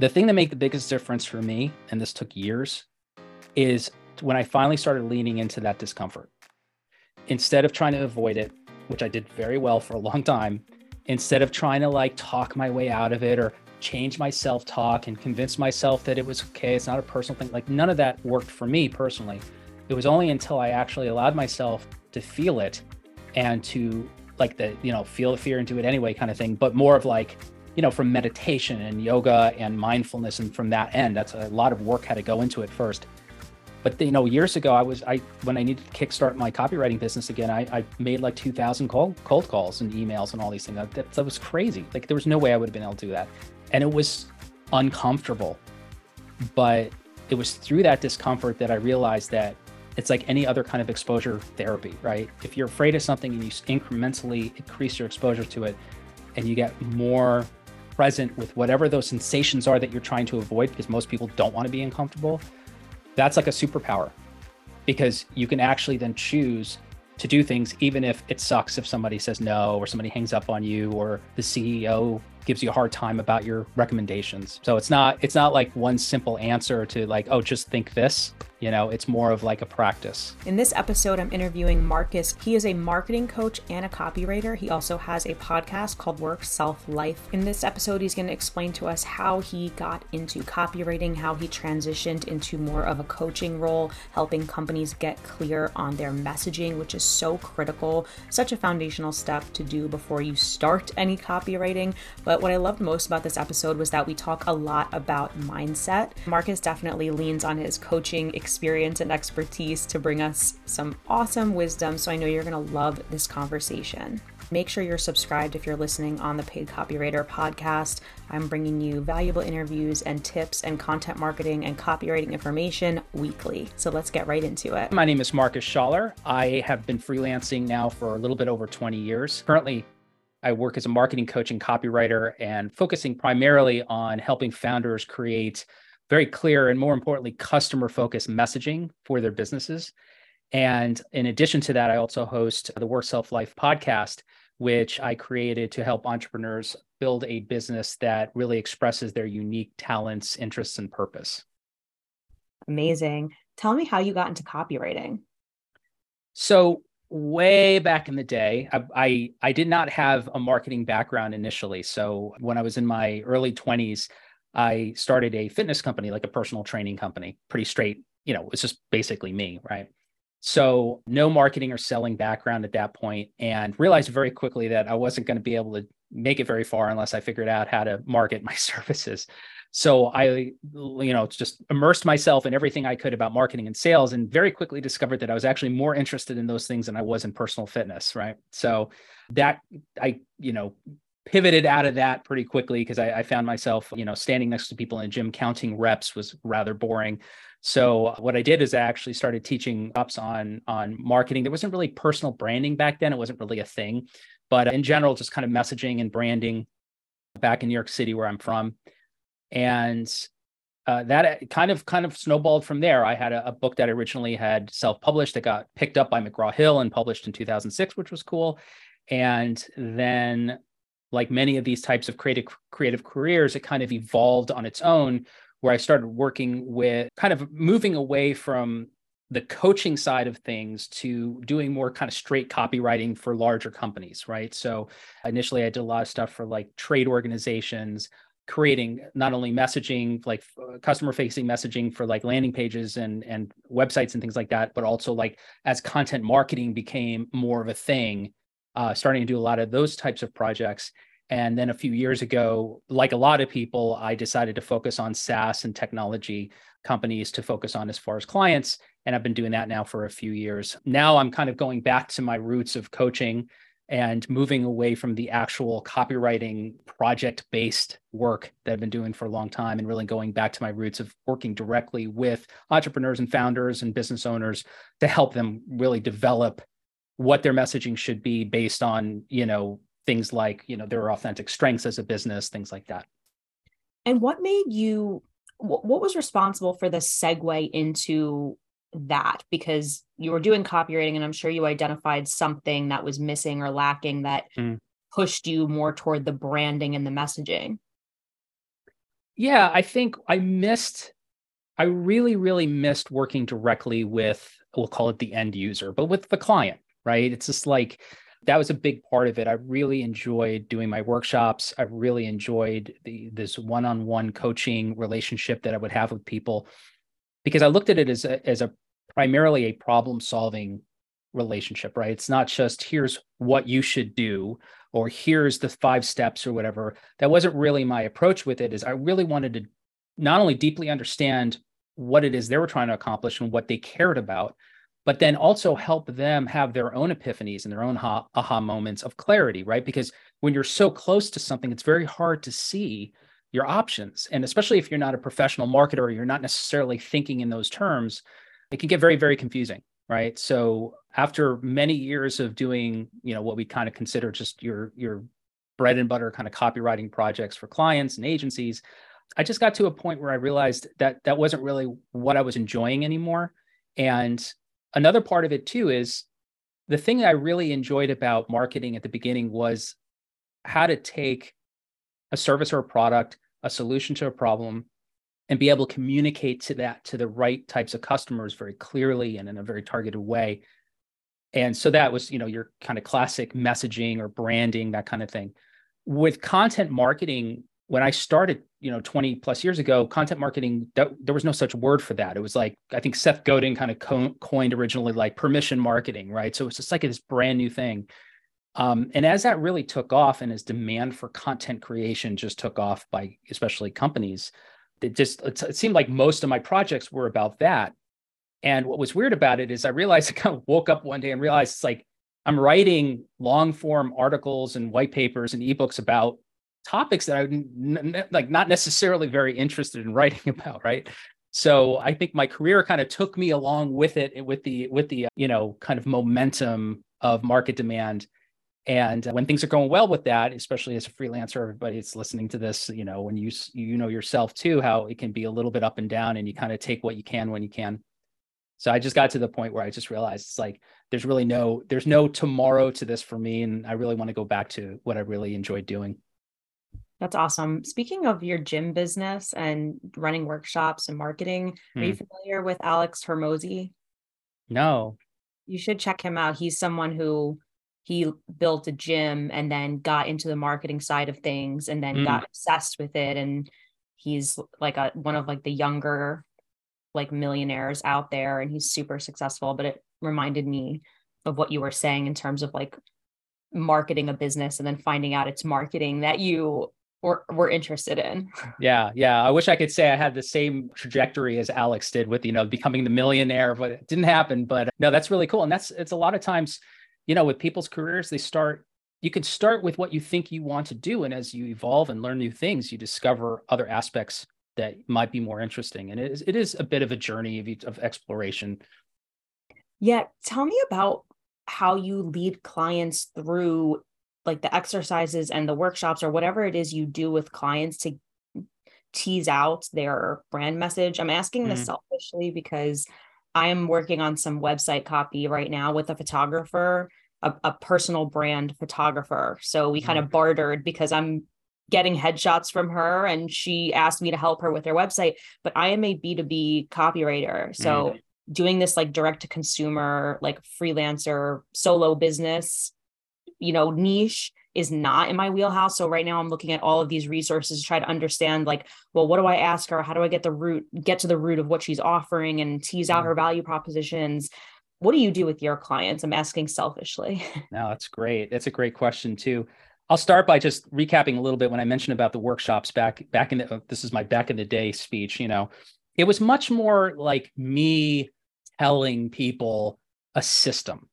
The thing that made the biggest difference for me, and this took years, is when I finally started leaning into that discomfort. Instead of trying to avoid it, which I did very well for a long time, instead of trying to like talk my way out of it or change my self talk and convince myself that it was okay, it's not a personal thing, like none of that worked for me personally. It was only until I actually allowed myself to feel it and to like the, you know, feel the fear and do it anyway kind of thing, but more of like, you know, from meditation and yoga and mindfulness and from that end, that's a lot of work had to go into it first. But you know years ago i was i when i needed to kickstart my copywriting business again i, I made like 2000 cold, cold calls and emails and all these things. That, that was crazy. Like there was no way i would have been able to do that. And it was uncomfortable. But it was through that discomfort that i realized that it's like any other kind of exposure therapy right? If you're afraid of something and you incrementally increase your exposure to it and you get more present with whatever those sensations are that you're trying to avoid because most people don't want to be uncomfortable that's like a superpower. Because you can actually then choose to do things even if it sucks if somebody says no or somebody hangs up on you or the CEO gives you a hard time about your recommendations. So it's not it's not like one simple answer to like oh just think this. You know, it's more of like a practice. In this episode, I'm interviewing Marcus. He is a marketing coach and a copywriter. He also has a podcast called Work Self Life. In this episode, he's going to explain to us how he got into copywriting, how he transitioned into more of a coaching role, helping companies get clear on their messaging, which is so critical, such a foundational step to do before you start any copywriting. But what I loved most about this episode was that we talk a lot about mindset. Marcus definitely leans on his coaching experience and expertise to bring us some awesome wisdom. So I know you're going to love this conversation. Make sure you're subscribed if you're listening on the Paid Copywriter podcast. I'm bringing you valuable interviews and tips and content marketing and copywriting information weekly. So let's get right into it. My name is Marcus Schaller. I have been freelancing now for a little bit over 20 years. Currently, I work as a marketing coach and copywriter and focusing primarily on helping founders create very clear and more importantly, customer focused messaging for their businesses. And in addition to that, I also host the Work Self Life podcast, which I created to help entrepreneurs build a business that really expresses their unique talents, interests, and purpose. Amazing. Tell me how you got into copywriting. So, way back in the day, I, I, I did not have a marketing background initially. So, when I was in my early 20s, I started a fitness company, like a personal training company, pretty straight. You know, it's just basically me, right? So, no marketing or selling background at that point, and realized very quickly that I wasn't going to be able to make it very far unless I figured out how to market my services. So I, you know, just immersed myself in everything I could about marketing and sales, and very quickly discovered that I was actually more interested in those things than I was in personal fitness. Right. So that I, you know, pivoted out of that pretty quickly because I, I, found myself, you know, standing next to people in a gym counting reps was rather boring. So what I did is I actually started teaching ups on on marketing. There wasn't really personal branding back then; it wasn't really a thing, but in general, just kind of messaging and branding. Back in New York City, where I'm from, and uh, that kind of kind of snowballed from there. I had a, a book that originally had self-published that got picked up by McGraw Hill and published in 2006, which was cool. And then like many of these types of creative creative careers, it kind of evolved on its own, where I started working with kind of moving away from the coaching side of things to doing more kind of straight copywriting for larger companies, right? So initially I did a lot of stuff for like trade organizations, creating not only messaging like customer facing messaging for like landing pages and and websites and things like that but also like as content marketing became more of a thing uh, starting to do a lot of those types of projects. And then a few years ago, like a lot of people, I decided to focus on SaaS and technology companies to focus on as far as clients. And I've been doing that now for a few years. Now I'm kind of going back to my roots of coaching and moving away from the actual copywriting project based work that I've been doing for a long time and really going back to my roots of working directly with entrepreneurs and founders and business owners to help them really develop what their messaging should be based on you know things like you know their authentic strengths as a business things like that. And what made you what was responsible for the segue into that? Because you were doing copywriting and i'm sure you identified something that was missing or lacking that mm. pushed you more toward the branding and the messaging Yeah, I think I missed, I really, really missed working directly with, we'll call it the end user, but with the client, right? It's just like, that was a big part of it. I really enjoyed doing my workshops. I really enjoyed the this one-on-one coaching relationship that I would have with people because I looked at it as a, as a primarily a problem-solving relationship, right? It's not just here's what you should do or here's the five steps or whatever. That wasn't really my approach with it is I really wanted to not only deeply understand what it is they were trying to accomplish and what they cared about, but then also help them have their own epiphanies and their own aha, aha moments of clarity, right? Because when you're so close to something, it's very hard to see your options. And especially if you're not a professional marketer you're not necessarily thinking in those terms, it can get very, very confusing right? So after many years of doing you know what we kind of consider just your your bread and butter kind of copywriting projects for clients and agencies i just got to a point where i realized that that wasn't really what i was enjoying anymore. And another part of it too is the thing i really enjoyed about marketing at the beginning was how to take a service or a product a solution to a problem and be able to communicate to that to the right types of customers very clearly and in a very targeted way. And so that was you know your kind of classic messaging or branding that kind of thing. With content marketing when i started you know 20 plus years ago content marketing there was no such word for that. It was like i think seth godin kind of co- coined originally like permission marketing right? So it's just like this brand new thing. Um, and as that really took off and as demand for content creation just took off by especially companies it just it seemed like most of my projects were about that. And what was weird about it is i realized i kind of woke up one day and realized it's like i'm writing long form articles and white papers and ebooks about topics that i'm like not necessarily very interested in writing about right? So i think my career kind of took me along with it with the with the you know kind of momentum of market demand and when things are going well with that especially as a freelancer everybody's listening to this you know when you you know yourself too how it can be a little bit up and down and you kind of take what you can when you can so i just got to the point where i just realized it's like there's really no there's no tomorrow to this for me and i really want to go back to what i really enjoyed doing that's awesome. Speaking of your gym business and running workshops and marketing, are you hmm. familiar with Alex Hormozi? No. You should check him out. He's someone who he built a gym and then got into the marketing side of things and then mm. got obsessed with it. And he's like a one of like the younger like millionaires out there and he's super successful. But it reminded me of what you were saying in terms of like marketing a business and then finding out it's marketing that you were, were interested in. Yeah yeah. I wish i could say i had the same trajectory as alex did with you know becoming the millionaire but it didn't happen. But no that's really cool. And that's it's a lot of times you know, with people's careers, they start, you can start with what you think you want to do. And as you evolve and learn new things, you discover other aspects that might be more interesting. And it is, it is a bit of a journey of, of exploration. Yeah. Tell me about how you lead clients through like the exercises and the workshops or whatever it is you do with clients to tease out their brand message. I'm asking mm-hmm. this selfishly because I am working on some website copy right now with a photographer, a, a personal brand photographer. So we kind of mm-hmm. bartered because I'm getting headshots from her and she asked me to help her with her website. But I am a B2B copywriter. So mm. doing this like direct to consumer, like freelancer, solo business, you know, niche is not in my wheelhouse. So right now I'm looking at all of these resources to try to understand like, well, what do I ask her? How do I get the root, get to the root of what she's offering and tease out her mm-hmm. value propositions? What do you do with your clients? I'm asking selfishly. no, that's great. That's a great question too. I'll start by just recapping a little bit when I mentioned about the workshops back back in the uh, this is my back in the day speech, you know. It was much more like me telling people a system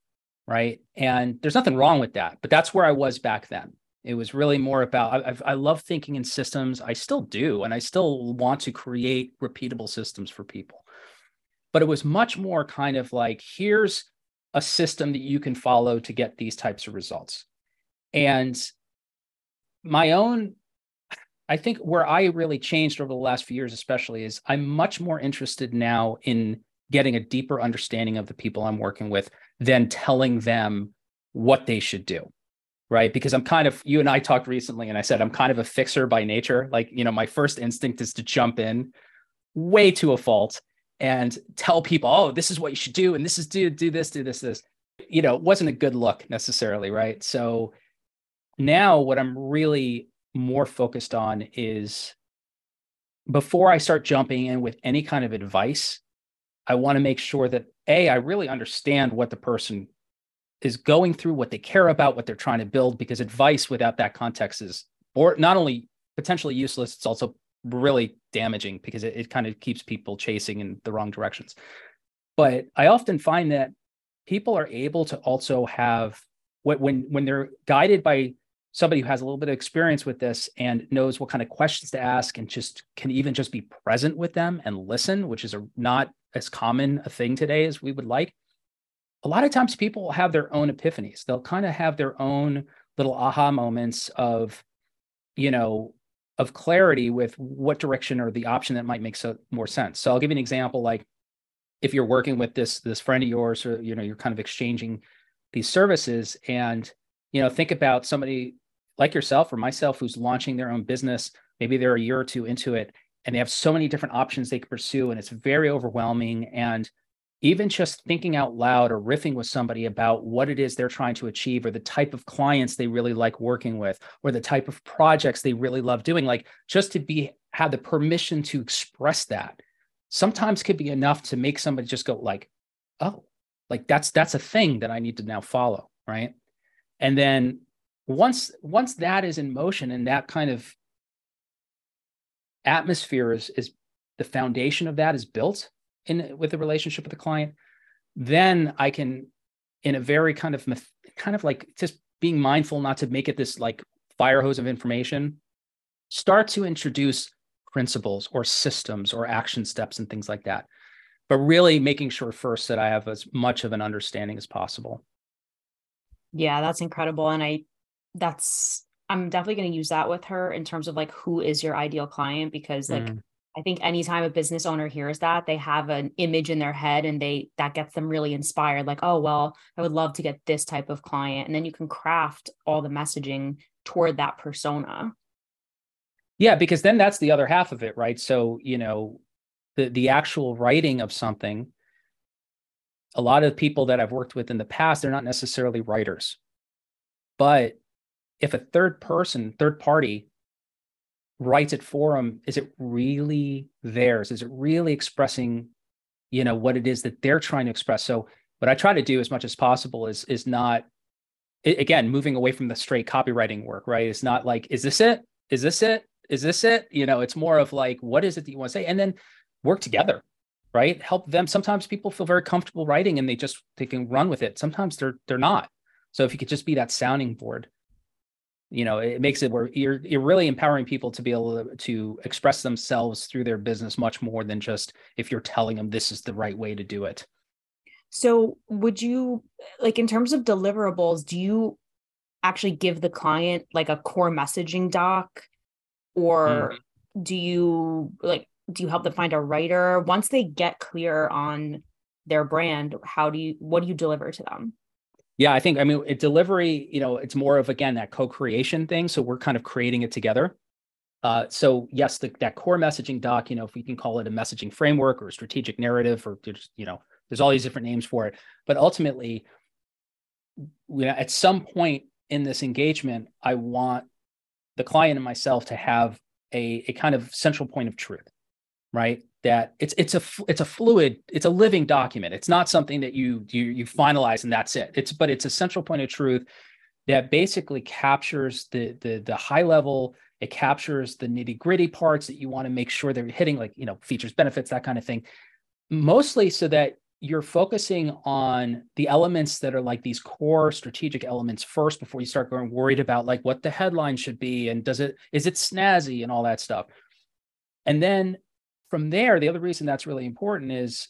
right? And there's nothing wrong with that, but that's where I was back then. It was really more about I, I love thinking in systems. I still do, and I still want to create repeatable systems for people. But it was much more kind of like here's a system that you can follow to get these types of results. And my own I think where I really changed over the last few years, especially, is I'm much more interested now in getting a deeper understanding of the people I'm working with than telling them what they should do. right? Because I'm kind of, you and I talked recently, and I said I'm kind of a fixer by nature. Like, you know, my first instinct is to jump in way to a fault and tell people, oh, this is what you should do, and this is do do this, do this, this. You know, it wasn't a good look necessarily, right? So now what I'm really more focused on is before I start jumping in with any kind of advice, I want to make sure that A, I really understand what the person is going through, what they care about, what they're trying to build, because advice without that context is not only potentially useless, it's also really damaging because it, it kind of keeps people chasing in the wrong directions. But I often find that people are able to also have what when when they're guided by somebody who has a little bit of experience with this and knows what kind of questions to ask and just can even just be present with them and listen, which is a, not as common a thing today as we would like. A lot of times people have their own epiphanies. They'll kind of have their own little aha moments of, you know, of clarity with what direction or the option that might make so more sense. So I'll give you an example like if you're working with this this friend of yours or you know you're kind of exchanging these services and you know think about somebody like yourself or myself who's launching their own business, maybe they're a year or two into it and they have so many different options they can pursue and it's very overwhelming and even just thinking out loud or riffing with somebody about what it is they're trying to achieve or the type of clients they really like working with or the type of projects they really love doing like just to be have the permission to express that sometimes could be enough to make somebody just go like oh like that's that's a thing that i need to now follow right? And then once once that is in motion and that kind of atmosphere is is the foundation of that is built in with the relationship with the client then i can in a very kind of kind of like just being mindful not to make it this like fire hose of information start to introduce principles or systems or action steps and things like that. But really making sure first that i have as much of an understanding as possible. Yeah that's incredible. And i that's I'm definitely going to use that with her in terms of like who is your ideal client because like mm. I think anytime a business owner hears that they have an image in their head and they that gets them really inspired like oh well I would love to get this type of client and then you can craft all the messaging toward that persona. Yeah, because then that's the other half of it, right? So, you know, the the actual writing of something a lot of people that I've worked with in the past they're not necessarily writers. But if a third person, third party writes it for them, is it really theirs? Is it really expressing, you know, what it is that they're trying to express? So what I try to do as much as possible is is not again moving away from the straight copywriting work, right? It's not like, is this it? Is this it? Is this it? You know, it's more of like, what is it that you want to say? And then work together, right? Help them. Sometimes people feel very comfortable writing and they just they can run with it. Sometimes they're they're not. So if you could just be that sounding board you know it makes it where you're you're really empowering people to be able to, to express themselves through their business much more than just if you're telling them this is the right way to do it. So would you like in terms of deliverables do you actually give the client like a core messaging doc? Or mm. do you like do you help them find a writer? Once they get clear on their brand how do you what do you deliver to them yeah, I think I mean it, delivery. You know, it's more of again that co-creation thing. So we're kind of creating it together. Uh, so yes, the, that core messaging doc. You know, if we can call it a messaging framework or a strategic narrative, or you know, there's all these different names for it. But ultimately, you know, at some point in this engagement, I want the client and myself to have a, a kind of central point of truth, right? That it's it's a it's a fluid it's a living document. It's not something that you you you finalize and that's it. It's but it's a central point of truth that basically captures the the the high level. It captures the nitty gritty parts that you want to make sure they're hitting like you know features benefits that kind of thing. Mostly so that you're focusing on the elements that are like these core strategic elements first before you start going worried about like what the headline should be and does it is it snazzy and all that stuff. And then from there, the other reason that's really important is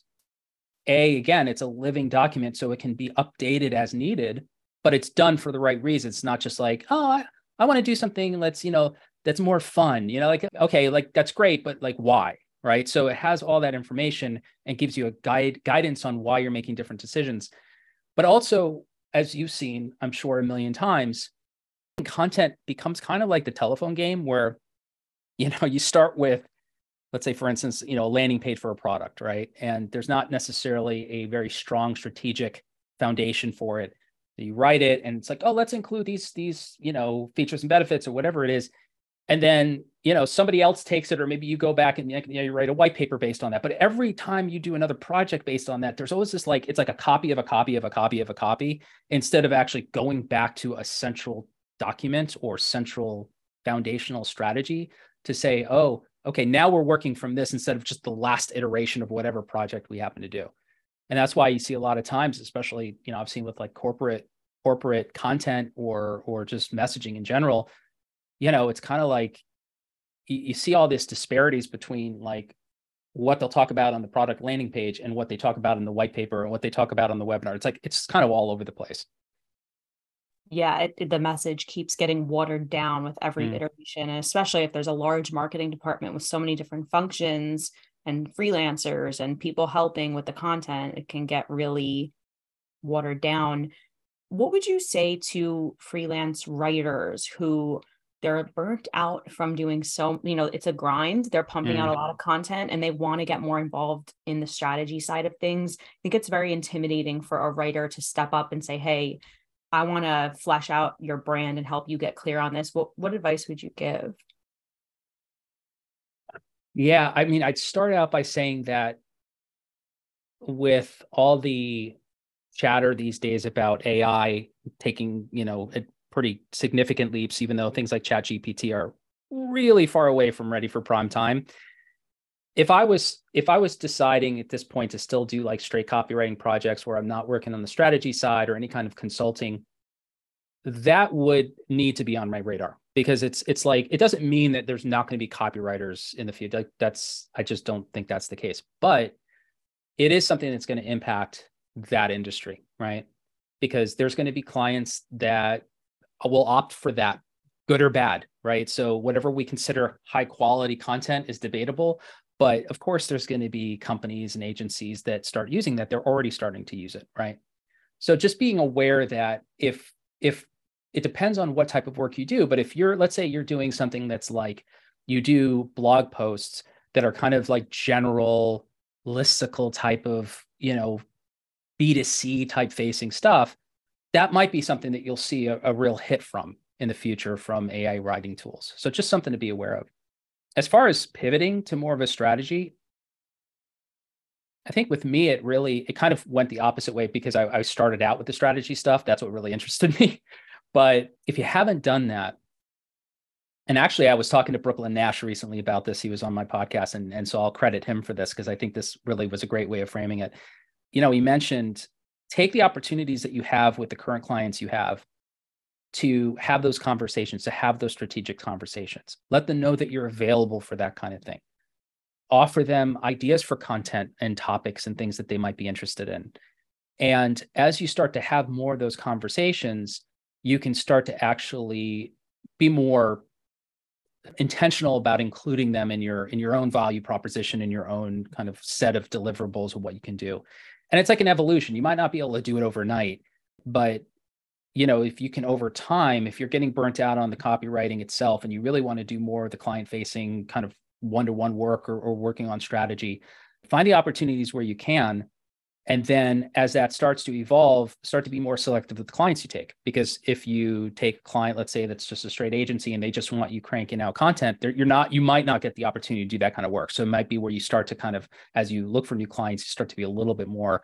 a again, it's a living document, so it can be updated as needed, but it's done for the right reasons. It's not just like, oh, I, I want to do something. Let's you know that's more fun. You know, like okay, like that's great, but like why? Right. So it has all that information and gives you a guide guidance on why you're making different decisions. But also, as you've seen, I'm sure a million times, content becomes kind of like the telephone game where you know you start with let's say for instance you know a landing page for a product right? And there's not necessarily a very strong strategic foundation for it. You write it and it's like oh let's include these these you know features and benefits or whatever it is. And then you know somebody else takes it or maybe you go back and you, know, you write a white paper based on that. But every time you do another project based on that there's always this like it's like a copy of a copy of a copy of a copy instead of actually going back to a central document or central foundational strategy to say oh okay now we're working from this instead of just the last iteration of whatever project we happen to do and that's why you see a lot of times especially you know i've seen with like corporate corporate content or or just messaging in general you know, it's kind of like you, you see all these disparities between like what they'll talk about on the product landing page and what they talk about in the white paper and what they talk about on the webinar. It's like it's kind of all over the place. Yeah, it, the message keeps getting watered down with every mm. iteration, and especially if there's a large marketing department with so many different functions and freelancers and people helping with the content, it can get really watered down. What would you say to freelance writers who they're burnt out from doing so you know it's a grind they're pumping mm. out a mm. lot of content and they want to get more involved in the strategy side of things i think it's very intimidating for a writer to step up and say hey i want to flesh out your brand and help you get clear on this what what advice would you give yeah i mean i'd start out by saying that with all the chatter these days about ai taking you know pretty significant leaps, even though things like ChatGPT are really far away from ready for prime time. If I was if I was deciding at this point to still do like straight copywriting projects where I'm not working on the strategy side or any kind of consulting, that would need to be on my radar because it's it's like it doesn't mean that there's not going to be copywriters in the field. Like that's I just don't think that's the case. But it is something that's going to impact that industry, right? Because there's going to be clients that will opt for that good or bad right so whatever we consider high quality content is debatable but of course there's going to be companies and agencies that start using that they're already starting to use it right so just being aware that if if it depends on what type of work you do but if you're let's say you're doing something that's like you do blog posts that are kind of like general listicle type of you know b2c type facing stuff that might be something that you'll see a, a real hit from in the future from AI writing tools. So just something to be aware of. As far as pivoting to more of a strategy, I think with me, it really it kind of went the opposite way because I, I started out with the strategy stuff. That's what really interested me. But if you haven't done that, and actually, I was talking to Brooklin Nash recently about this. He was on my podcast, and, and so I'll credit him for this because I think this really was a great way of framing it. You know, he mentioned take the opportunities that you have with the current clients you have to have those conversations, to have those strategic conversations. Let them know that you're available for that kind of thing. Offer them ideas for content and topics and things that they might be interested in. And as you start to have more of those conversations, you can start to actually be more intentional about including them in your in your own value proposition in your own kind of set of deliverables of what you can do and it's like an evolution you might not be able to do it overnight but you know if you can over time if you're getting burnt out on the copywriting itself and you really want to do more of the client facing kind of one-to-one work or, or working on strategy find the opportunities where you can. And then as that starts to evolve start to be more selective with the clients you take. Because if you take a client let's say that's just a straight agency and they just want you cranking out content you're not you might not get the opportunity to do that kind of work. So it might be where you start to kind of as you look for new clients you start to be a little bit more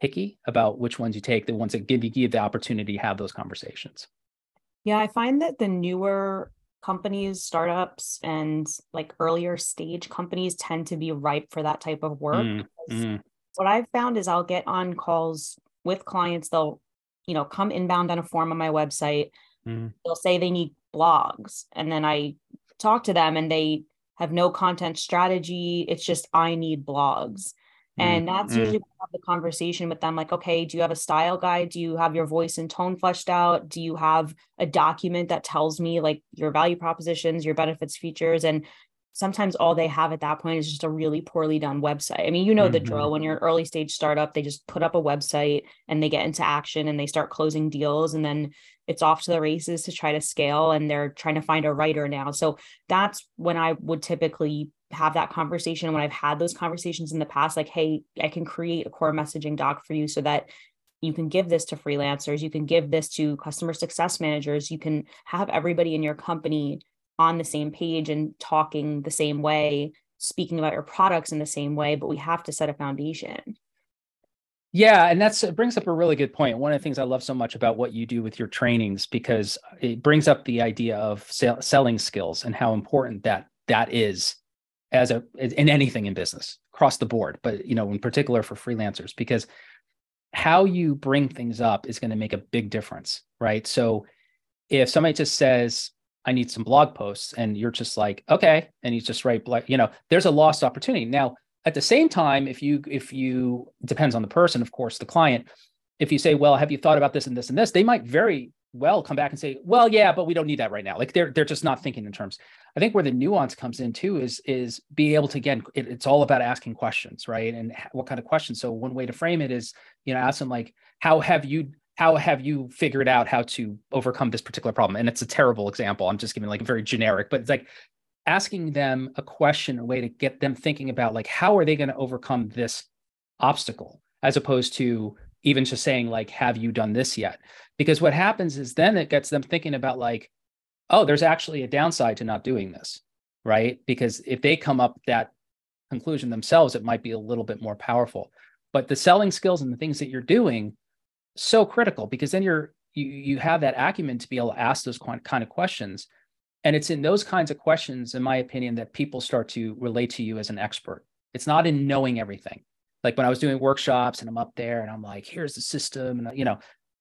picky about which ones you take the ones that give you give the opportunity to have those conversations yeah i find that the newer companies startups and like earlier stage companies tend to be ripe for that type of work mm, mm what I've found is I'll get on calls with clients. They'll, you know, come inbound on a form on my website. Mm. They'll say they need blogs. And then I talk to them and they have no content strategy. It's just, I need blogs. Mm. And that's mm. usually have the conversation with them like, okay, do you have a style guide? Do you have your voice and tone fleshed out? Do you have a document that tells me like your value propositions, your benefits, features? And sometimes all they have at that point is just a really poorly done website. I mean, you know mm-hmm. the drill when you're an early stage startup, they just put up a website and they get into action and they start closing deals and then it's off to the races to try to scale and they're trying to find a writer now. So that's when I would typically have that conversation when I've had those conversations in the past like hey, I can create a core messaging doc for you so that you can give this to freelancers, you can give this to customer success managers, you can have everybody in your company on the same page and talking the same way, speaking about your products in the same way, but we have to set a foundation. Yeah, and that's it brings up a really good point. One of the things I love so much about what you do with your trainings because it brings up the idea of sell, selling skills and how important that that is as a in anything in business across the board, but you know, in particular for freelancers because how you bring things up is going to make a big difference, right? So if somebody just says, I need some blog posts, and you're just like, okay, and you just write, you know, there's a lost opportunity. Now, at the same time, if you, if you, depends on the person, of course, the client, if you say, well, have you thought about this and this and this, they might very well come back and say, well, yeah, but we don't need that right now. Like they're they're just not thinking in terms. I think where the nuance comes in too is is be able to again, it, it's all about asking questions, right? And what kind of questions. So one way to frame it is, you know, ask them like, how have you how have you figured out how to overcome this particular problem? And it's a terrible example. I'm just giving like a very generic, but it's like asking them a question, a way to get them thinking about like how are they going to overcome this obstacle, as opposed to even just saying like have you done this yet? Because what happens is then it gets them thinking about like oh there's actually a downside to not doing this right? Because if they come up that conclusion themselves it might be a little bit more powerful. But the selling skills and the things that you're doing so critical because then you're you you have that acumen to be able to ask those kind of questions. And it's in those kinds of questions in my opinion that people start to relate to you as an expert. It's not in knowing everything like when I was doing workshops and I'm up there and I'm like, here's the system, and you know,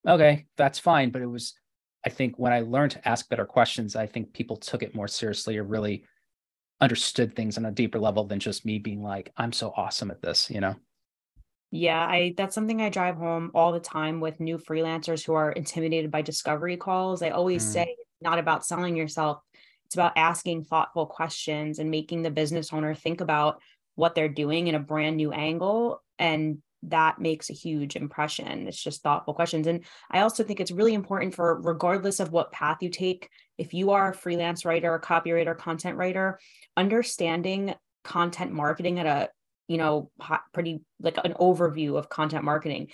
okay, that's fine. But it was, I think, when I learned to ask better questions, I think people took it more seriously or really understood things on a deeper level than just me being like, I'm so awesome at this, you know. Yeah, I that's something I drive home all the time with new freelancers who are intimidated by discovery calls. I always mm. say not about selling yourself. It's about asking thoughtful questions and making the business owner think about what they're doing in a brand new angle and that makes a huge impression it's just thoughtful questions and i also think it's really important for regardless of what path you take if you are a freelance writer a copywriter content writer understanding content marketing at a you know pretty like an overview of content marketing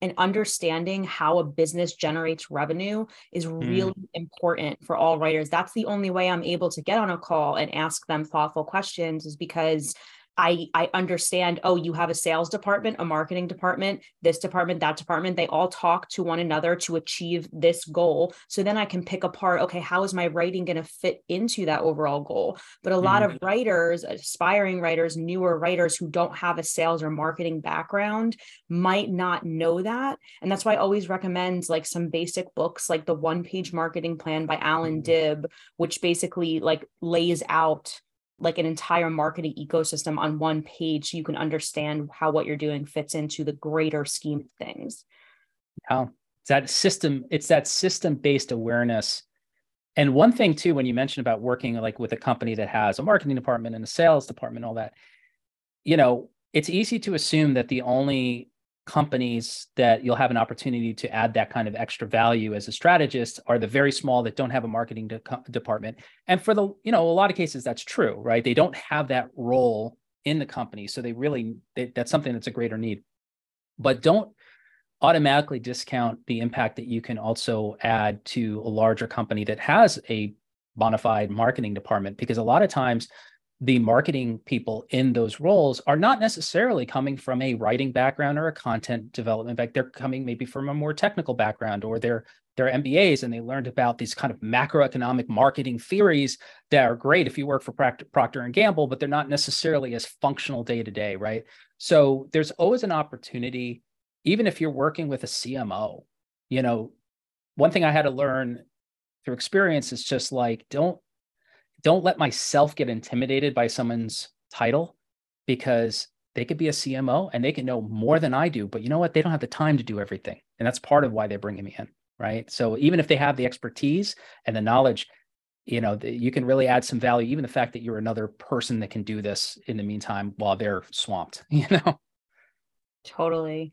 and understanding how a business generates revenue is hmm. really mm. important for all writers that's the only way i'm able to get on a call and ask them thoughtful questions is because I I understand, oh, you have a sales department, a marketing department, this department, that department, they all talk to one another to achieve this goal. So then I can pick apart, okay, how is my writing going to fit into that overall goal? But a mm-hmm. lot of writers, aspiring writers, newer writers who don't have a sales or marketing background might not know that. And that's why I always recommend like some basic books like the one page marketing plan by Allan mm-hmm. Dib, which basically like lays out like an entire marketing ecosystem on one page so you can understand how what you're doing fits into the greater scheme of things. Yeah. It's that system, it's that system-based awareness. And one thing too, when you mentioned about working like with a company that has a marketing department and a sales department, all that, you know, it's easy to assume that the only companies that you'll have an opportunity to add that kind of extra value as a strategist are the very small that don't have a marketing de- department. And for the you know a lot of cases that's true right? They don't have that role in the company so they really they, that's something that's a greater need. But don't automatically discount the impact that you can also add to a larger company that has a bona fide marketing department because a lot of times the marketing people in those roles are not necessarily coming from a writing background or a content development back they're coming maybe from a more technical background or they're they're MBAs and they learned about these kind of macroeconomic marketing theories that are great if you work for Procter and Gamble but they're not necessarily as functional day to day right? So there's always an opportunity even if you're working with a CMO you know one thing I had to learn through experience is just like don't don't let myself get intimidated by someone's title because they could be a CMO and they can know more than I do, but you know what? They don't have the time to do everything. And that's part of why they're bringing me in. Right. So even if they have the expertise and the knowledge, you know you can really add some value even the fact that you're another person that can do this in the meantime while they're swamped you know totally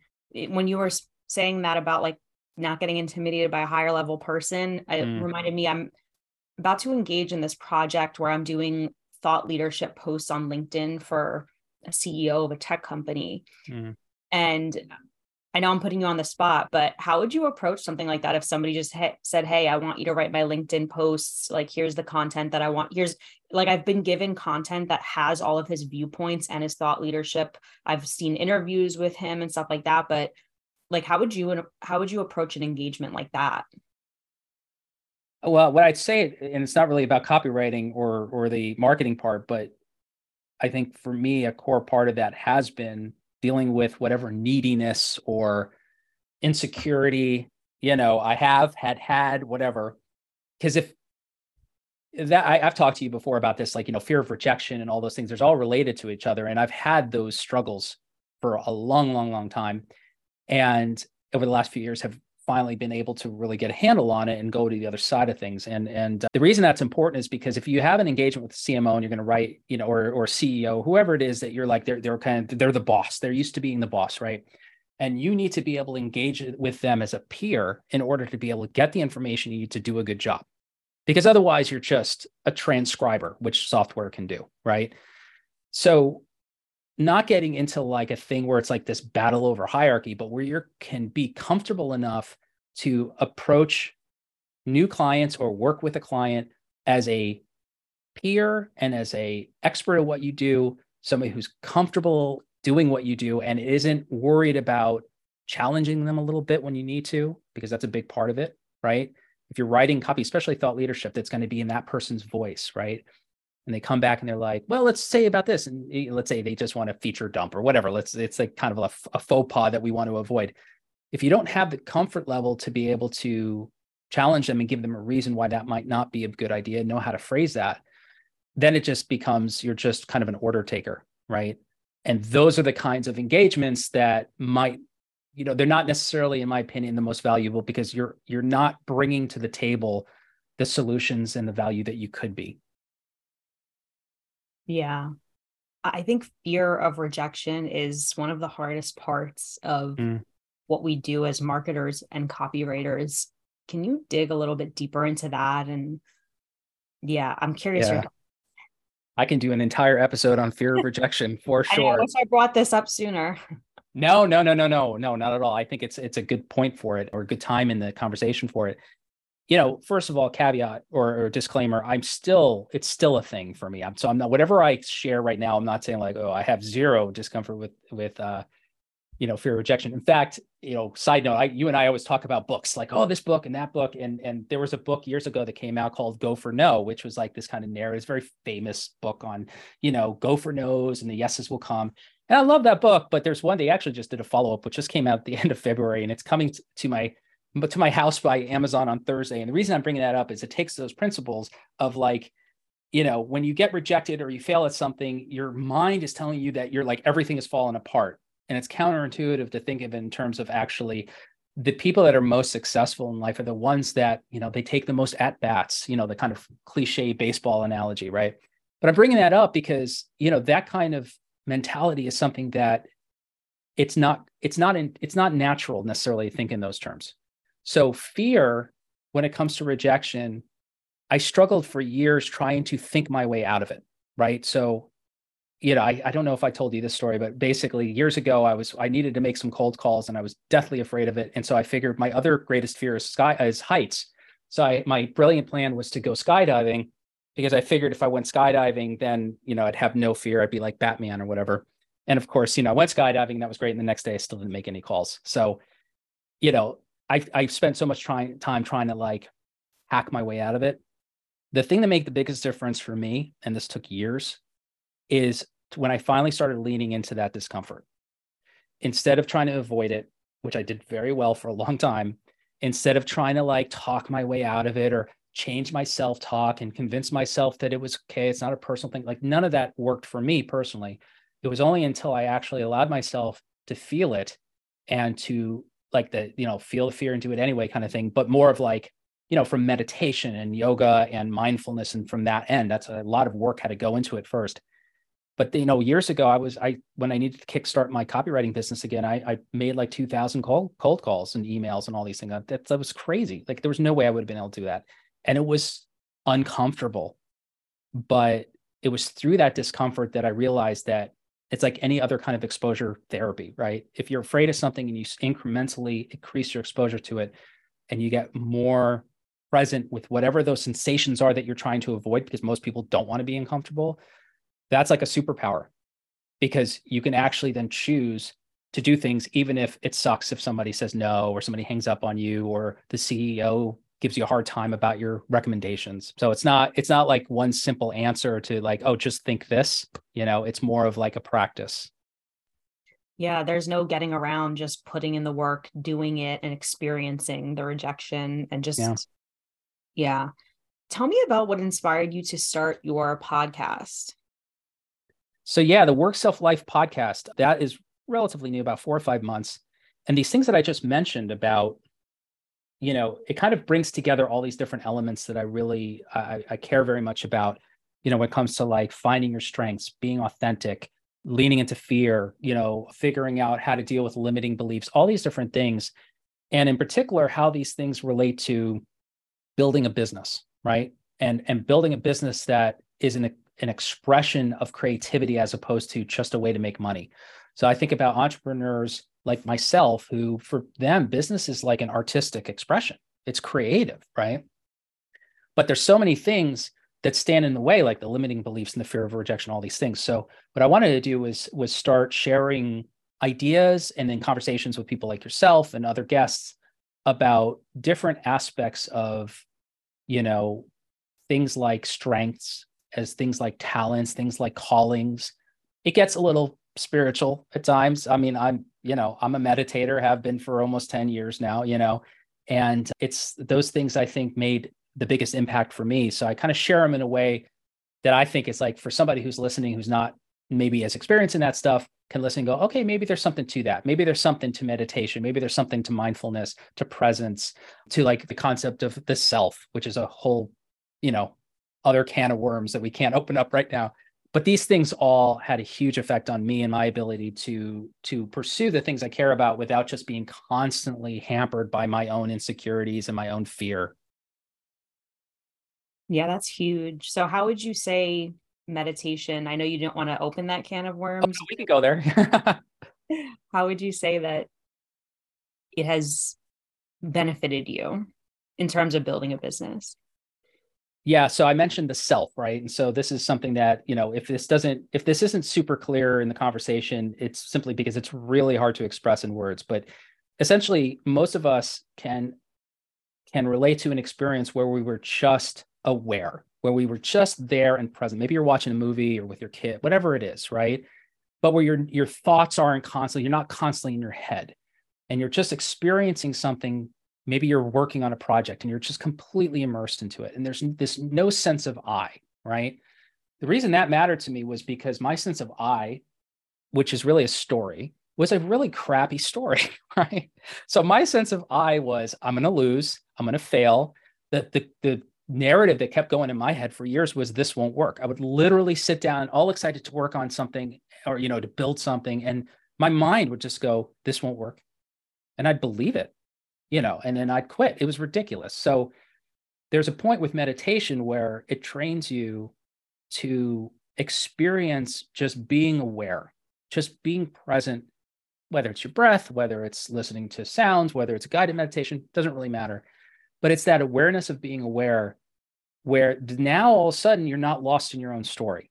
when you were saying that about like not getting intimidated by a higher level person it mm. reminded me i'm about to engage in this project where i'm doing thought leadership posts on linkedin for a ceo of a tech company mm. and I know I'm putting you on the spot, but how would you approach something like that if somebody just ha- said, Hey, I want you to write my LinkedIn posts. Like, here's the content that I want. Here's like, I've been given content that has all of his viewpoints and his thought leadership. I've seen interviews with him and stuff like that. But like, how would you, how would you approach an engagement like that? Well, what I'd say, and it's not really about copywriting or, or the marketing part, but I think for me, a core part of that has been dealing with whatever neediness or insecurity, you know, I have had had whatever. Because if that I, have talked to you before about this, like, you know, fear of rejection and all those things, there's all related to each other. And I've had those struggles for a long, long, long time. And over the last few years have finally been able to really get a handle on it and go to the other side of things. And and uh, the reason that's important is because if you have an engagement with the CMO and you're going to write, you know, or or CEO, whoever it is that you're like they're they're kind of they're the boss. They're used to being the boss, right? And you need to be able to engage with them as a peer in order to be able to get the information you need to do a good job. Because otherwise you're just a transcriber, which software can do, right? So not getting into like a thing where it's like this battle over hierarchy, but where you can be comfortable enough to approach new clients or work with a client as a peer and as a expert at what you do, somebody who's comfortable doing what you do and isn't worried about challenging them a little bit when you need to, because that's a big part of it, right? If you're writing copy, especially thought leadership, that's going to be in that person's voice, right? And they come back and they're like, well, let's say about this. And eh, let's say they just want a feature dump or whatever. Let's, it's like kind of a, a faux pas that we want to avoid. If you don't have the comfort level to be able to challenge them and give them a reason why that might not be a good idea, know how to phrase that, then it just becomes you're just kind of an order taker, right? And those are the kinds of engagements that might, you know, they're not necessarily, in my opinion, the most valuable because you're you're not bringing to the table the solutions and the value that you could be yeah. I think fear of rejection is one of the hardest parts of mm. what we do as marketers and copywriters. Can you dig a little bit deeper into that? And yeah, I'm curious. Yeah. I can do an entire episode on fear of rejection for sure. I wish I brought this up sooner. No, no, no, no, no, no, not at all. I think it's it's a good point for it or a good time in the conversation for it you know, first of all, caveat or, or, disclaimer, I'm still, it's still a thing for me. I'm so I'm not whatever I share right now, I'm not saying like, oh, I have zero discomfort with with uh, you know, fear of rejection. In fact, you know, side note, I you and I always talk about books, like, oh, this book and that book. And and there was a book years ago that came out called Go for No, which was like this kind of narrative, very famous book on, you know, go for no's and the yeses will come. And I love that book, but there's one they actually just did a follow-up, which just came out at the end of February, and it's coming to my but to my house by Amazon on Thursday. And the reason I'm bringing that up is it takes those principles of like, you know, when you get rejected or you fail at something, your mind is telling you that you're like everything is falling apart. And it's counterintuitive to think of in terms of actually the people that are most successful in life are the ones that, you know, they take the most at bats, you know, the kind of cliche baseball analogy, right? But I'm bringing that up because, you know, that kind of mentality is something that it's not it's not in, it's not natural necessarily to think in those terms so, fear, when it comes to rejection, I struggled for years trying to think my way out of it. Right. So, you know, I, I don't know if I told you this story, but basically years ago, I was, I needed to make some cold calls and I was deathly afraid of it. And so I figured my other greatest fear is sky is heights. So I, my brilliant plan was to go skydiving because I figured if I went skydiving, then, you know, I'd have no fear. I'd be like Batman or whatever. And of course, you know, I went skydiving. That was great. And the next day I still didn't make any calls. So, you know, I I spent so much trying time trying to like hack my way out of it. The thing that made the biggest difference for me, and this took years, is when I finally started leaning into that discomfort. Instead of trying to avoid it, which I did very well for a long time, instead of trying to like talk my way out of it or change my self talk and convince myself that it was okay, it's not a personal thing, like none of that worked for me personally. It was only until I actually allowed myself to feel it and to like the you know feel the fear do it anyway kind of thing but more of like you know, from meditation and yoga and mindfulness. And from that end, that's a lot of work had to go into it first. But you know, years ago, I was I when I needed to kickstart my copywriting business again, I, I made like two thousand cold cold calls and emails and all these things. That, that was crazy. Like there was no way I would have been able to do that, and it was uncomfortable. But it was through that discomfort that I realized that it's like any other kind of exposure therapy, right? If you're afraid of something and you incrementally increase your exposure to it, and you get more present with whatever those sensations are that you're trying to avoid, because most people don't want to be uncomfortable, that's like a superpower because you can actually then choose to do things even if it sucks if somebody says no or somebody hangs up on you or the CEO gives you a hard time about your recommendations. So it's not it's not like one simple answer to like oh just think this, you know, it's more of like a practice. Yeah, there's no getting around just putting in the work, doing it and experiencing the rejection and just yeah. yeah. Tell me about what inspired you to start your podcast. So yeah, the Work Self Life podcast, that is relatively new, about four or five months. And these things that I just mentioned about you know, it kind of brings together all these different elements that I really I, I care very much about. You know, when it comes to like finding your strengths, being authentic, leaning into fear, you know, figuring out how to deal with limiting beliefs, all these different things, and in particular, how these things relate to building a business, right? And and building a business that is an an expression of creativity as opposed to just a way to make money. So I think about entrepreneurs like myself who for them business is like an artistic expression. It's creative right? But there's so many things that stand in the way like the limiting beliefs and the fear of rejection all these things. So what i wanted to do was was start sharing ideas and then conversations with people like yourself and other guests about different aspects of you know things like strengths as things like talents things like callings. It gets a little spiritual at times. I mean, I'm, you know, I'm a meditator, have been for almost 10 years now, you know, and it's those things I think made the biggest impact for me. So I kind of share them in a way that I think is like for somebody who's listening, who's not maybe as experienced in that stuff, can listen and go, okay, maybe there's something to that. Maybe there's something to meditation. Maybe there's something to mindfulness, to presence, to like the concept of the self, which is a whole, you know, other can of worms that we can't open up right now but these things all had a huge effect on me and my ability to to pursue the things i care about without just being constantly hampered by my own insecurities and my own fear. Yeah that's huge. So how would you say meditation i know you didn't want to open that can of oh, worms. oh, we can go there. How would you say that it has benefited you in terms of building a business yeah, so I mentioned the self, right? And so this is something that, you know, if this doesn't if this isn't super clear in the conversation, it's simply because it's really hard to express in words, but essentially most of us can can relate to an experience where we were just aware, where we were just there and present. Maybe you're watching a movie or with your kid, whatever it is, right? But where your your thoughts aren't constantly, you're not constantly in your head and you're just experiencing something maybe you're working on a project and you're just completely immersed into it and there's this no sense of i right? The reason that mattered to me was because my sense of i which is really a story was a really crappy story right? So my sense of i was i'm going to lose i'm going to fail. The, the the narrative that kept going in my head for years was this won't work. I would literally sit down all excited to work on something or you know to build something and my mind would just go this won't work. And i'd believe it you know, and then I'd quit. It was ridiculous. So there's a point with meditation where it trains you to experience just being aware, just being present, whether it's your breath, whether it's listening to sounds, whether it's a guided meditation, doesn't really matter. But it's that awareness of being aware where now all of a sudden you're not lost in your own story.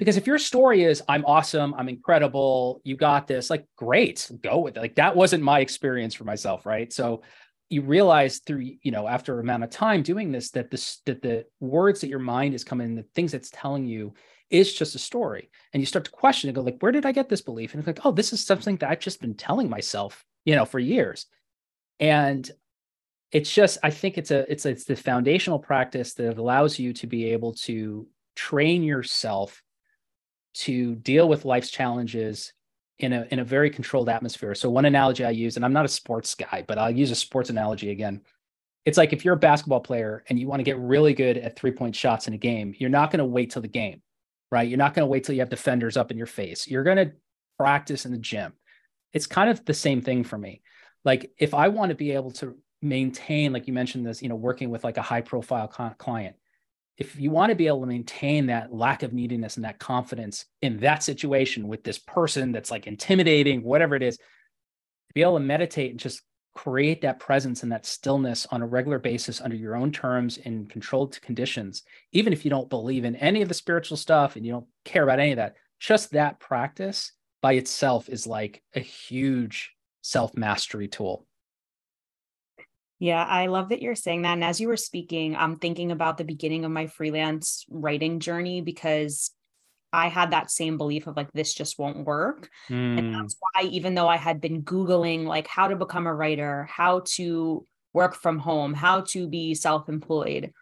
Because if your story is, I'm awesome, I'm incredible, you got this, like, great, go with it. Like, that wasn't my experience for myself, right? So, you realize through, you know, after a amount of time doing this, that this, that the words that your mind is coming, the things it's telling you is just a story. And you start to question and go, like, where did I get this belief? And it's like, oh, this is something that I've just been telling myself, you know, for years. And it's just, I think it's a, it's, a, it's the foundational practice that allows you to be able to train yourself to deal with life's challenges in a in a very controlled atmosphere. So one analogy I use, and I'm not a sports guy, but I'll use a sports analogy again. it's like if you're a basketball player and you want to get really good at three point shots in a game, you're not going to wait till the game, right? You're not going to wait till you have defenders up in your face. You're going to practice in the gym. It's kind of the same thing for me. Like if I want to be able to maintain, like you mentioned this, you know, working with like a high profile client, if you want to be able to maintain that lack of neediness and that confidence in that situation with this person that's like intimidating, whatever it is, to be able to meditate and just create that presence and that stillness on a regular basis under your own terms in controlled conditions, even if you don't believe in any of the spiritual stuff and you don't care about any of that, just that practice by itself is like a huge self mastery tool. Yeah, I love that you're saying that. And as you were speaking, I'm thinking about the beginning of my freelance writing journey because I had that same belief of like, this just won't work. Mm. And hmm. that's why, even though I had been Googling like how to become a writer, how to work from home, how to be self employed,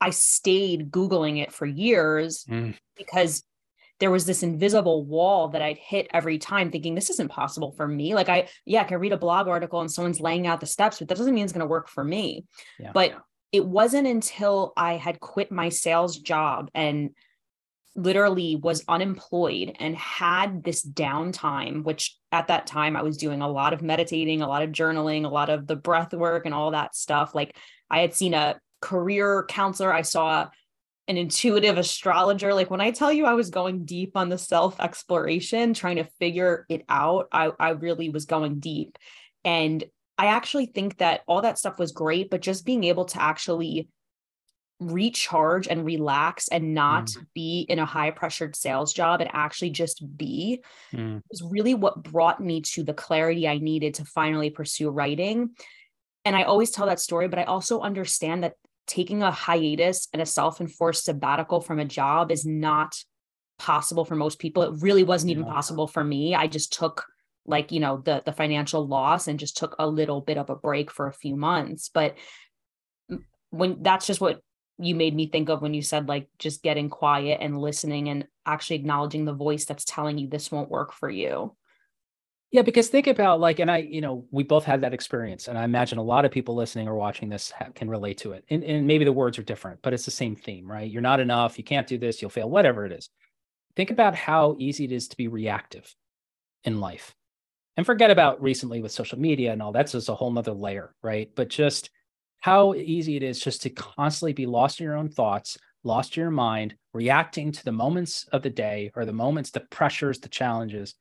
I stayed Googling it for years mm. because there was this invisible wall that I'd hit every time thinking this isn't possible for me. Like I, yeah, I can read a blog article and someone's laying out the steps, but that doesn't mean it's going to work for me. Yeah. But it wasn't until I had quit my sales job and literally was unemployed and had this downtime, which at that time I was doing a lot of meditating, a lot of journaling, a lot of the breath work and all that stuff. Like I had seen a career counselor, I saw an intuitive astrologer. Like when I tell you I was going deep on the self exploration, trying to figure it out, I, I really was going deep. And I actually think that all that stuff was great, but just being able to actually recharge and relax and not mm. be in a high pressured sales job and actually just be mm. was really what brought me to the clarity I needed to finally pursue writing. And I always tell that story, but I also understand that taking a hiatus and a self-enforced sabbatical from a job is not possible for most people. It really wasn't even possible for me. I just took like, you know, the the financial loss and just took a little bit of a break for a few months. But when that's just what you made me think of when you said like just getting quiet and listening and actually acknowledging the voice that's telling you this won't work for you. Yeah, because think about like, and I, you know, we both had that experience, and I imagine a lot of people listening or watching this ha- can relate to it. And, and maybe the words are different, but it's the same theme, right? You're not enough. You can't do this. You'll fail. Whatever it is. Think about how easy it is to be reactive in life, and forget about recently with social media and all. That's just a whole nother layer, right? But just how easy it is just to constantly be lost in your own thoughts, lost in your mind, reacting to the moments of the day or the moments, the pressures, the challenges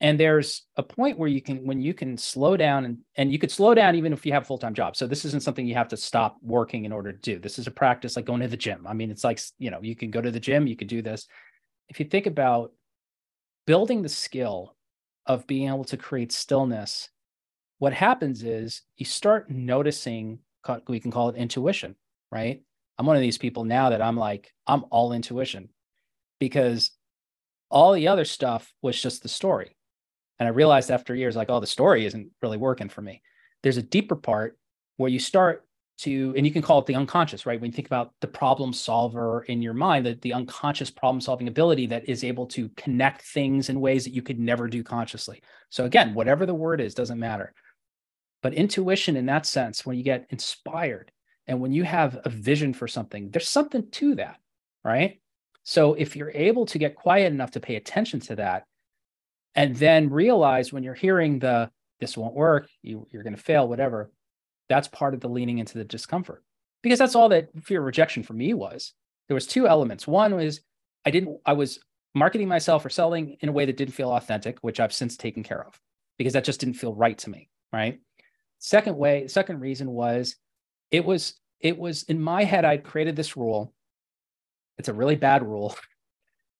and there's a point where you can when you can slow down and and you could slow down even if you have a full-time job. So this isn't something you have to stop working in order to do. This is a practice like going to the gym. I mean it's like you know you can go to the gym you could do this. If you think about building the skill of being able to create stillness what happens is you start noticing we can call it intuition right? I'm one of these people now that i'm like i'm all intuition because all the other stuff was just the story and I realized after years, like, oh, the story isn't really working for me. There's a deeper part where you start to, and you can call it the unconscious, right? When you think about the problem solver in your mind, the, the unconscious problem solving ability that is able to connect things in ways that you could never do consciously. So, again, whatever the word is, doesn't matter. But intuition, in that sense, when you get inspired and when you have a vision for something, there's something to that, right? So, if you're able to get quiet enough to pay attention to that, and then realize when you're hearing the this won't work. You, you're going to fail whatever that's part of the leaning into the discomfort. Because that's all that fear of rejection for me was. There was two elements. One was i didn't i was marketing myself or selling in a way that didn't feel authentic which i've since taken care of because that just didn't feel right to me right? Second way second reason was it was it was in my head i'd created this rule. It's a really bad rule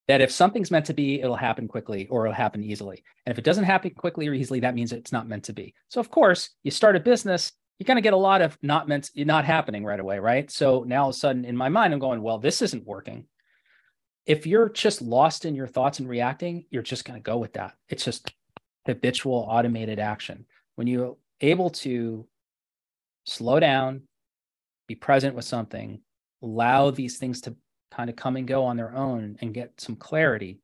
that if something's meant to be, it'll happen quickly or it'll happen easily. And if it doesn't happen quickly or easily, that means it's not meant to be. So of course, you start a business, you're going to get a lot of not meant, not happening right away, right? So now all of a sudden in my mind, I'm going, well, this isn't working. If you're just lost in your thoughts and reacting, you're just going to go with that. It's just habitual automated action. When you're able to slow down, be present with something, allow these things to kind of come and go on their own and get some clarity,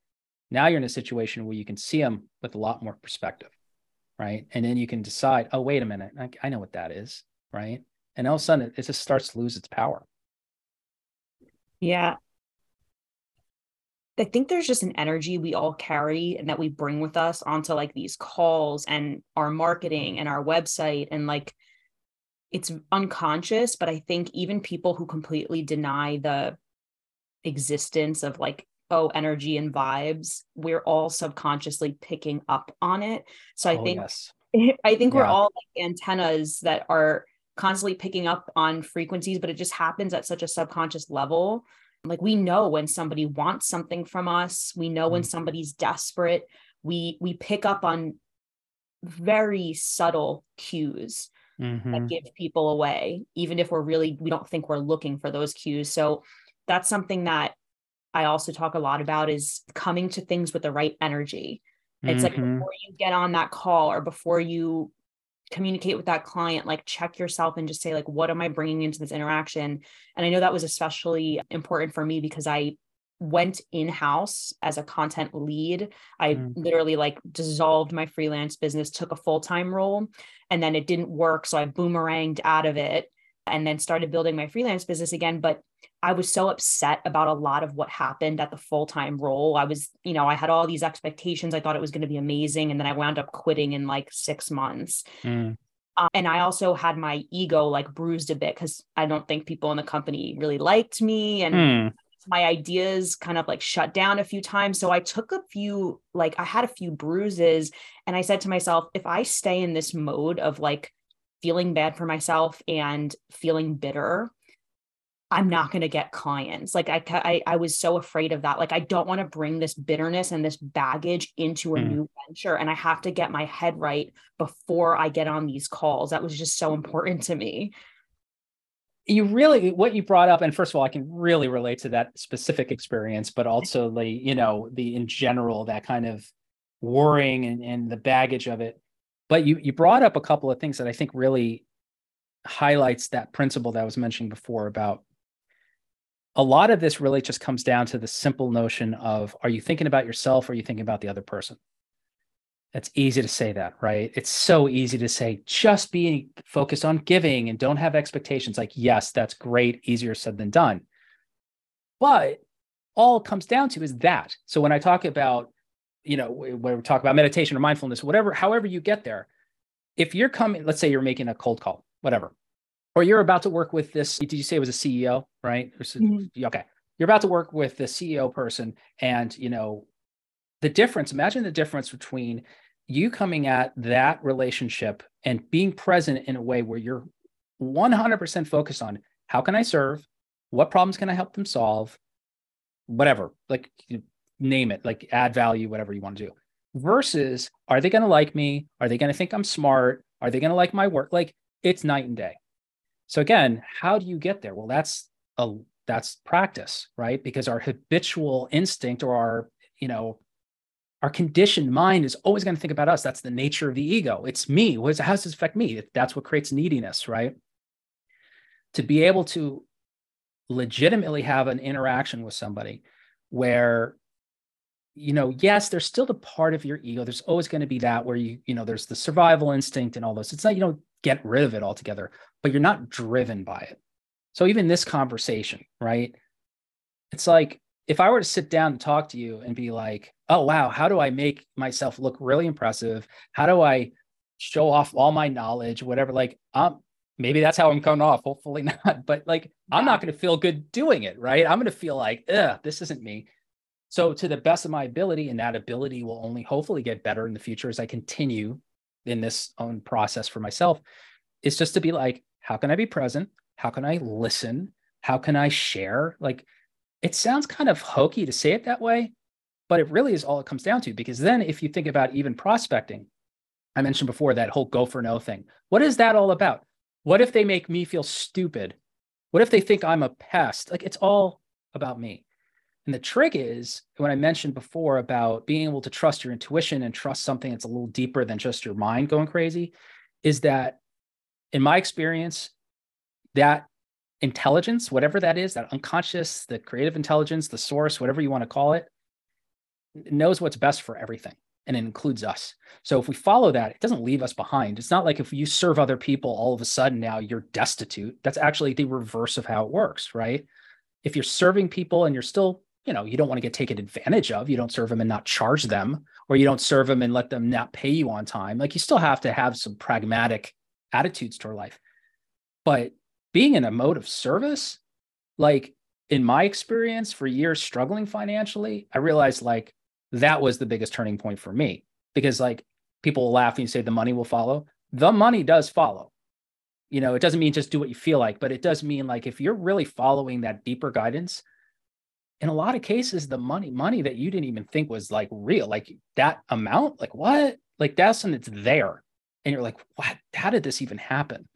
now you're in a situation where you can see them with a lot more perspective. right? And then you can decide, oh, wait a minute, I, I know what that is, right? And all of a sudden, it, it just starts to lose its power. Yeah. I think there's just an energy we all carry and that we bring with us onto like these calls and our marketing and our website. And like it's unconscious, but I think even people who completely deny the existence of like, oh, energy and vibes, we're all subconsciously picking up on it. So I oh, think yes. I think yeah. we're all like antennas that are constantly picking up on frequencies, but it just happens at such a subconscious level like we know when somebody wants something from us we know when mm. somebody's desperate we we pick up on very subtle cues mm-hmm. that give people away even if we're really we don't think we're looking for those cues so that's something that i also talk a lot about is coming to things with the right energy it's mm-hmm. like before you get on that call or before you communicate with that client like check yourself and just say like what am i bringing into this interaction and i know that was especially important for me because i went in house as a content lead i mm. literally like dissolved my freelance business took a full-time role and then it didn't work so i boomeranged out of it and then started building my freelance business again but I was so upset about a lot of what happened at the full time role. I was, you know, I had all these expectations. I thought it was going to be amazing. And then I wound up quitting in like six months. Mm. Uh, and I also had my ego like bruised a bit because I don't think people in the company really liked me. And mm. my ideas kind of like shut down a few times. So I took a few, like, I had a few bruises. And I said to myself, if I stay in this mode of like, feeling bad for myself and feeling bitter I'm not going to get clients. Like I, I, I was so afraid of that. Like I don't want to bring this bitterness and this baggage into a mm. new venture, and I have to get my head right before I get on these calls. That was just so important to me. You really, what you brought up, and first of all, I can really relate to that specific experience, but also the, you know, the in general that kind of worrying and, and the baggage of it. But you, you brought up a couple of things that I think really highlights that principle that I was mentioning before about a lot of this really just comes down to the simple notion of are you thinking about yourself or are you thinking about the other person? It's easy to say that, right? It's so easy to say, just be focused on giving and don't have expectations. Like, yes, that's great, easier said than done. But all it comes down to is that. So when I talk about, you know, when we talk about meditation or mindfulness, whatever, however you get there, if you're coming, let's say you're making a cold call, whatever, or you're about to work with this did you say it was a ceo right mm-hmm. okay you're about to work with the ceo person and you know the difference imagine the difference between you coming at that relationship and being present in a way where you're 100% focused on how can i serve what problems can i help them solve whatever like name it like add value whatever you want to do versus are they going to like me are they going to think i'm smart are they going to like my work like it's night and day so again, how do you get there? Well, that's a that's practice, right? Because our habitual instinct or our, you know, our conditioned mind is always going to think about us. That's the nature of the ego. It's me. What is, how does this affect me? That's what creates neediness, right? To be able to legitimately have an interaction with somebody where you know yes there's still the part of your ego there's always going to be that where you you know there's the survival instinct and all those it's not you don't get rid of it altogether but you're not driven by it. So even this conversation, right? It's like if I were to sit down and talk to you and be like, oh, wow, how do I make myself look really impressive? How do I show off all my knowledge, whatever? Like, um, maybe that's how I'm coming off. Hopefully not. But like. I'm not going to feel good doing it, right? I'm going to feel like, ugh, this isn't me. So, to the best of my ability, and that ability will only hopefully get better in the future as I continue in this own process for myself, is just to be like, how can I be present? How can I listen? How can I share? Like it sounds kind of hokey to say it that way, but it really is all it comes down to. Because then if you think about even prospecting, I mentioned before that whole go for no thing. What is that all about? What if they make me feel stupid? What if they think I'm a pest? Like it's all about me. And the trick is when I mentioned before about being able to trust your intuition and trust something that's a little deeper than just your mind going crazy, is that in my experience, that intelligence, whatever that is, that unconscious, the creative intelligence, the source, whatever you want to call it, knows what's best for everything. and it includes us. So if we follow that, it doesn't leave us behind. It's not like if you serve other people, all of a sudden now you're destitute. That's actually the reverse of how it works, right? If you're serving people and you're still, you know, you don't want to get taken advantage of, you don't serve them and not charge them, or you don't serve them and let them not pay you on time. Like you still have to have some pragmatic attitudes toward life. But being in a mode of service, like in my experience for years struggling financially, I realized like that was the biggest turning point for me because like people laugh and say the money will follow. The money does follow. You know, it doesn't mean just do what you feel like, but it does mean like if you're really following that deeper guidance, in a lot of cases, the money, money that you didn't even think was like real, like that amount, like what? Like that's when it's there. And you're like, what? How did this even happen?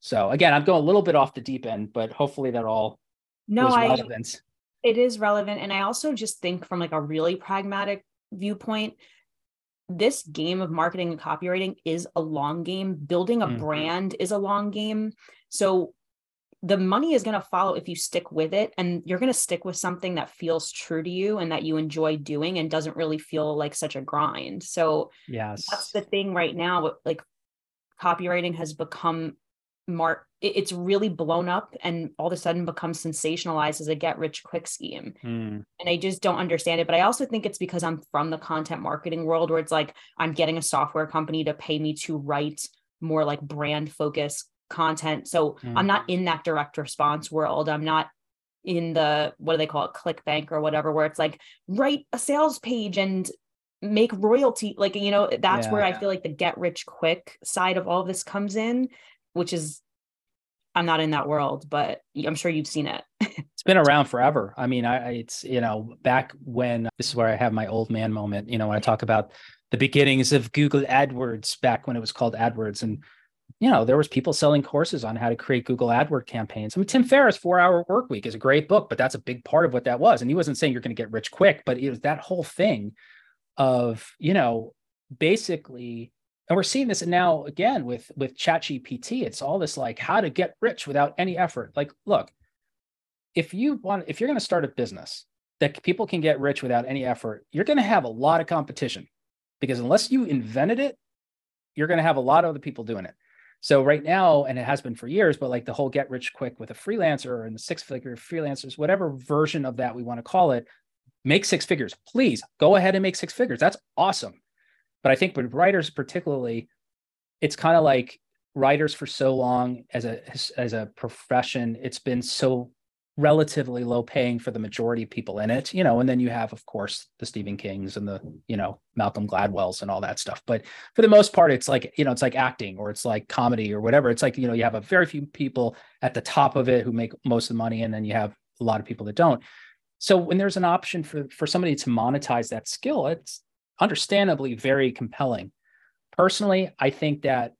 So again, I'm going a little bit off the deep end, but hopefully that all no, I, relevant. It is relevant. And I also just think from like a really pragmatic viewpoint, this game of marketing and copywriting is a long game. Building a mm-hmm. brand is a long game. So the money is going to follow if you stick with it and you're going to stick with something that feels true to you and that you enjoy doing and doesn't really feel like such a grind. So yes. That's the thing right now like copywriting has become mark it's really blown up and all of a sudden becomes sensationalized as a get rich quick scheme mm. and i just don't understand it but i also think it's because i'm from the content marketing world where it's like i'm getting a software company to pay me to write more like brand focused content so mm. i'm not in that direct response world i'm not in the what do they call it clickbank or whatever where it's like write a sales page and make royalty like you know that's yeah, where i feel like the get rich quick side of all of this comes in which is I'm not in that world, but I'm sure you've seen it. it's been around forever. I mean, I it's you know back when this is where I have my old man moment. You know, when I talk about the beginnings of Google AdWords back when it was called AdWords, and you know there was people selling courses on how to create Google AdWord campaigns. I mean, Tim Ferriss' Four Hour Work Week is a great book, but that's a big part of what that was. And he wasn't saying you're going to get rich quick, but it was that whole thing of you know basically and we're seeing this now again with with ChatGPT. It's all this like how to get rich without any effort. Like, look, if you want, if you're going to start a business that people can get rich without any effort, you're going to have a lot of competition because unless you invented it, you're going to have a lot of other people doing it. So right now, and it has been for years, but like the whole get rich quick with a freelancer and the six figure freelancers, whatever version of that we want to call it, make six figures. Please go ahead and make six figures. That's awesome. But I think with writers particularly, it's kind of like writers for so long as a as a profession, it's been so relatively low paying for the majority of people in it, you know, and then you have, of course, the Stephen Kings and the, you know, Malcolm Gladwells and all that stuff. But for the most part, it's like, you know, it's like acting or it's like comedy or whatever. It's like, you know, you have a very few people at the top of it who make most of the money, and then you have a lot of people that don't. So when there's an option for for somebody to monetize that skill, it's understandably very compelling. Personally, I think that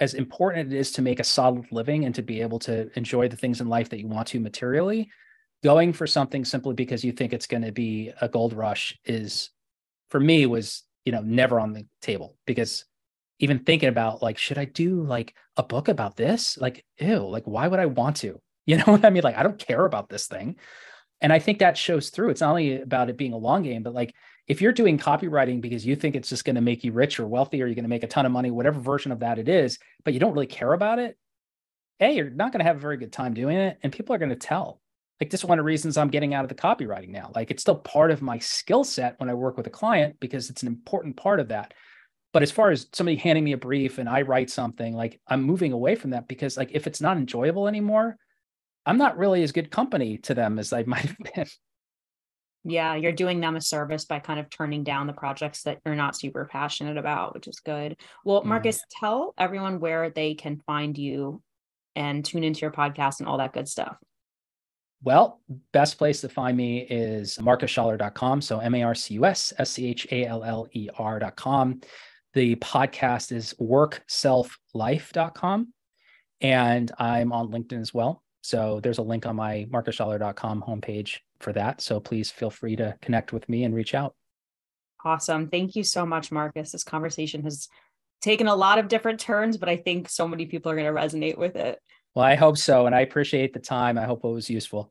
as important it is to make a solid living and to be able to enjoy the things in life that you want to materially, going for something simply because you think it's going to be a gold rush is for me was, you know, never on the table because even thinking about like should I do like a book about this? Like ew, like why would I want to? You know what I mean? Like I don't care about this thing. And I think that shows through. It's not only about it being a long game, but like if you're doing copywriting because you think it's just going to make you rich or wealthy or you're going to make a ton of money, whatever version of that it is, but you don't really care about it, A, you're not going to have a very good time doing it. And people are going to tell. Like this is one of the reasons I'm getting out of the copywriting now. Like it's still part of my skill set when I work with a client because it's an important part of that. But as far as somebody handing me a brief and I write something, like I'm moving away from that because like if it's not enjoyable anymore, I'm not really as good company to them as I might have been. Yeah, you're doing them a service by kind of turning down the projects that you're not super passionate about, which is good. Well, mm-hmm. Marcus, tell everyone where they can find you and tune into your podcast and all that good stuff. Well, best place to find me is marcusschaller.com. So M A R C U S S C H A L L E R.com. The podcast is workselflife.com. And I'm on LinkedIn as well. So there's a link on my marcusschaller.com homepage for that. So please feel free to connect with me and reach out. Awesome. Thank you so much, Marcus. This conversation has taken a lot of different turns, but I think so many people are going to resonate with it. Well, I hope so. And I appreciate the time. I hope it was useful.